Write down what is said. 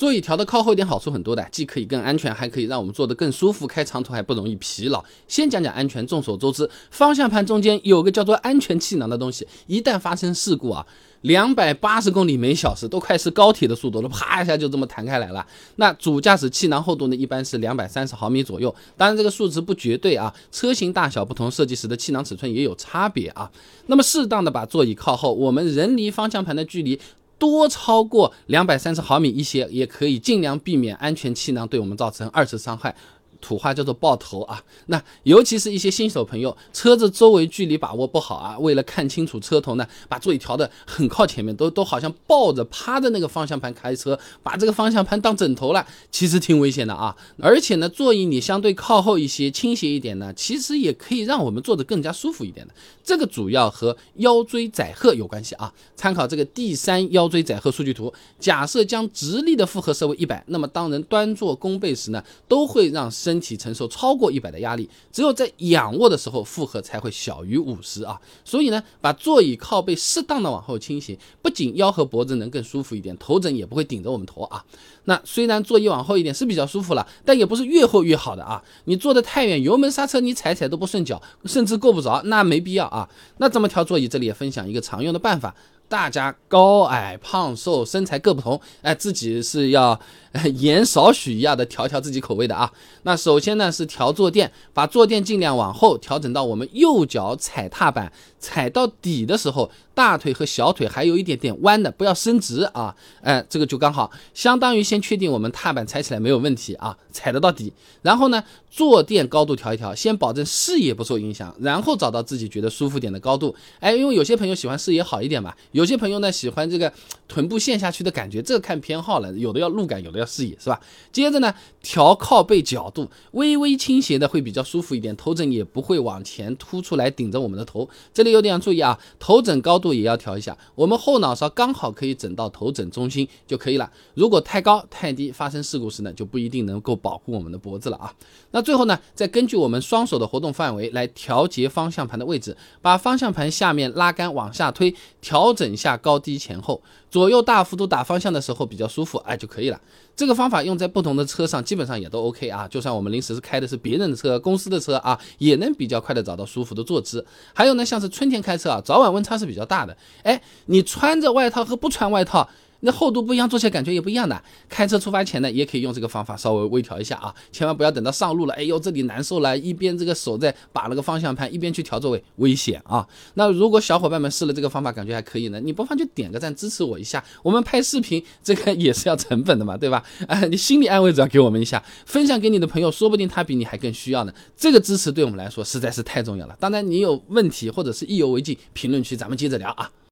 座椅调的靠后一点好处很多的，既可以更安全，还可以让我们坐得更舒服，开长途还不容易疲劳。先讲讲安全，众所周知，方向盘中间有个叫做安全气囊的东西，一旦发生事故啊，两百八十公里每小时都快是高铁的速度了，啪一下就这么弹开来了。那主驾驶气囊厚度呢，一般是两百三十毫米左右，当然这个数值不绝对啊，车型大小不同，设计时的气囊尺寸也有差别啊。那么适当的把座椅靠后，我们人离方向盘的距离。多超过两百三十毫米一些，也可以尽量避免安全气囊对我们造成二次伤害。土话叫做爆头啊，那尤其是一些新手朋友，车子周围距离把握不好啊，为了看清楚车头呢，把座椅调的很靠前面，都都好像抱着趴着那个方向盘开车，把这个方向盘当枕头了，其实挺危险的啊。而且呢，座椅你相对靠后一些，倾斜一点呢，其实也可以让我们坐得更加舒服一点的。这个主要和腰椎载荷有关系啊。参考这个第三腰椎载荷数据图，假设将直立的负荷设为一百，那么当人端坐弓背时呢，都会让身身体承受超过一百的压力，只有在仰卧的时候负荷才会小于五十啊。所以呢，把座椅靠背适当的往后倾斜，不仅腰和脖子能更舒服一点，头枕也不会顶着我们头啊。那虽然座椅往后一点是比较舒服了，但也不是越后越好的啊。你坐的太远，油门刹车你踩踩都不顺脚，甚至够不着，那没必要啊。那怎么调座椅？这里也分享一个常用的办法。大家高矮胖瘦身材各不同，哎，自己是要 盐少许一样的调调自己口味的啊。那首先呢是调坐垫，把坐垫尽量往后调整到我们右脚踩踏板踩到底的时候，大腿和小腿还有一点点弯的，不要伸直啊。哎，这个就刚好，相当于先确定我们踏板踩起来没有问题啊，踩得到底。然后呢，坐垫高度调一调，先保证视野不受影响，然后找到自己觉得舒服点的高度。哎，因为有些朋友喜欢视野好一点嘛。有些朋友呢喜欢这个 臀部陷下去的感觉，这个看偏好了，有的要路感，有的要视野，是吧？接着呢，调靠背角度，微微倾斜的会比较舒服一点，头枕也不会往前凸出来顶着我们的头。这里有点要注意啊，头枕高度也要调一下，我们后脑勺刚好可以枕到头枕中心就可以了。如果太高太低，发生事故时呢，就不一定能够保护我们的脖子了啊。那最后呢，再根据我们双手的活动范围来调节方向盘的位置，把方向盘下面拉杆往下推，调整。等下高低前后左右大幅度打方向的时候比较舒服，哎就可以了。这个方法用在不同的车上，基本上也都 OK 啊。就算我们临时是开的是别人的车、公司的车啊，也能比较快的找到舒服的坐姿。还有呢，像是春天开车啊，早晚温差是比较大的，哎，你穿着外套和不穿外套。那厚度不一样，坐起来感觉也不一样的。开车出发前呢，也可以用这个方法稍微微调一下啊，千万不要等到上路了，哎呦这里难受了，一边这个手在把那个方向盘，一边去调座位，危险啊。那如果小伙伴们试了这个方法，感觉还可以呢，你不妨就点个赞支持我一下。我们拍视频这个也是要成本的嘛，对吧？哎，你心理安慰只要给我们一下，分享给你的朋友，说不定他比你还更需要呢。这个支持对我们来说实在是太重要了。当然，你有问题或者是意犹未尽，评论区咱们接着聊啊。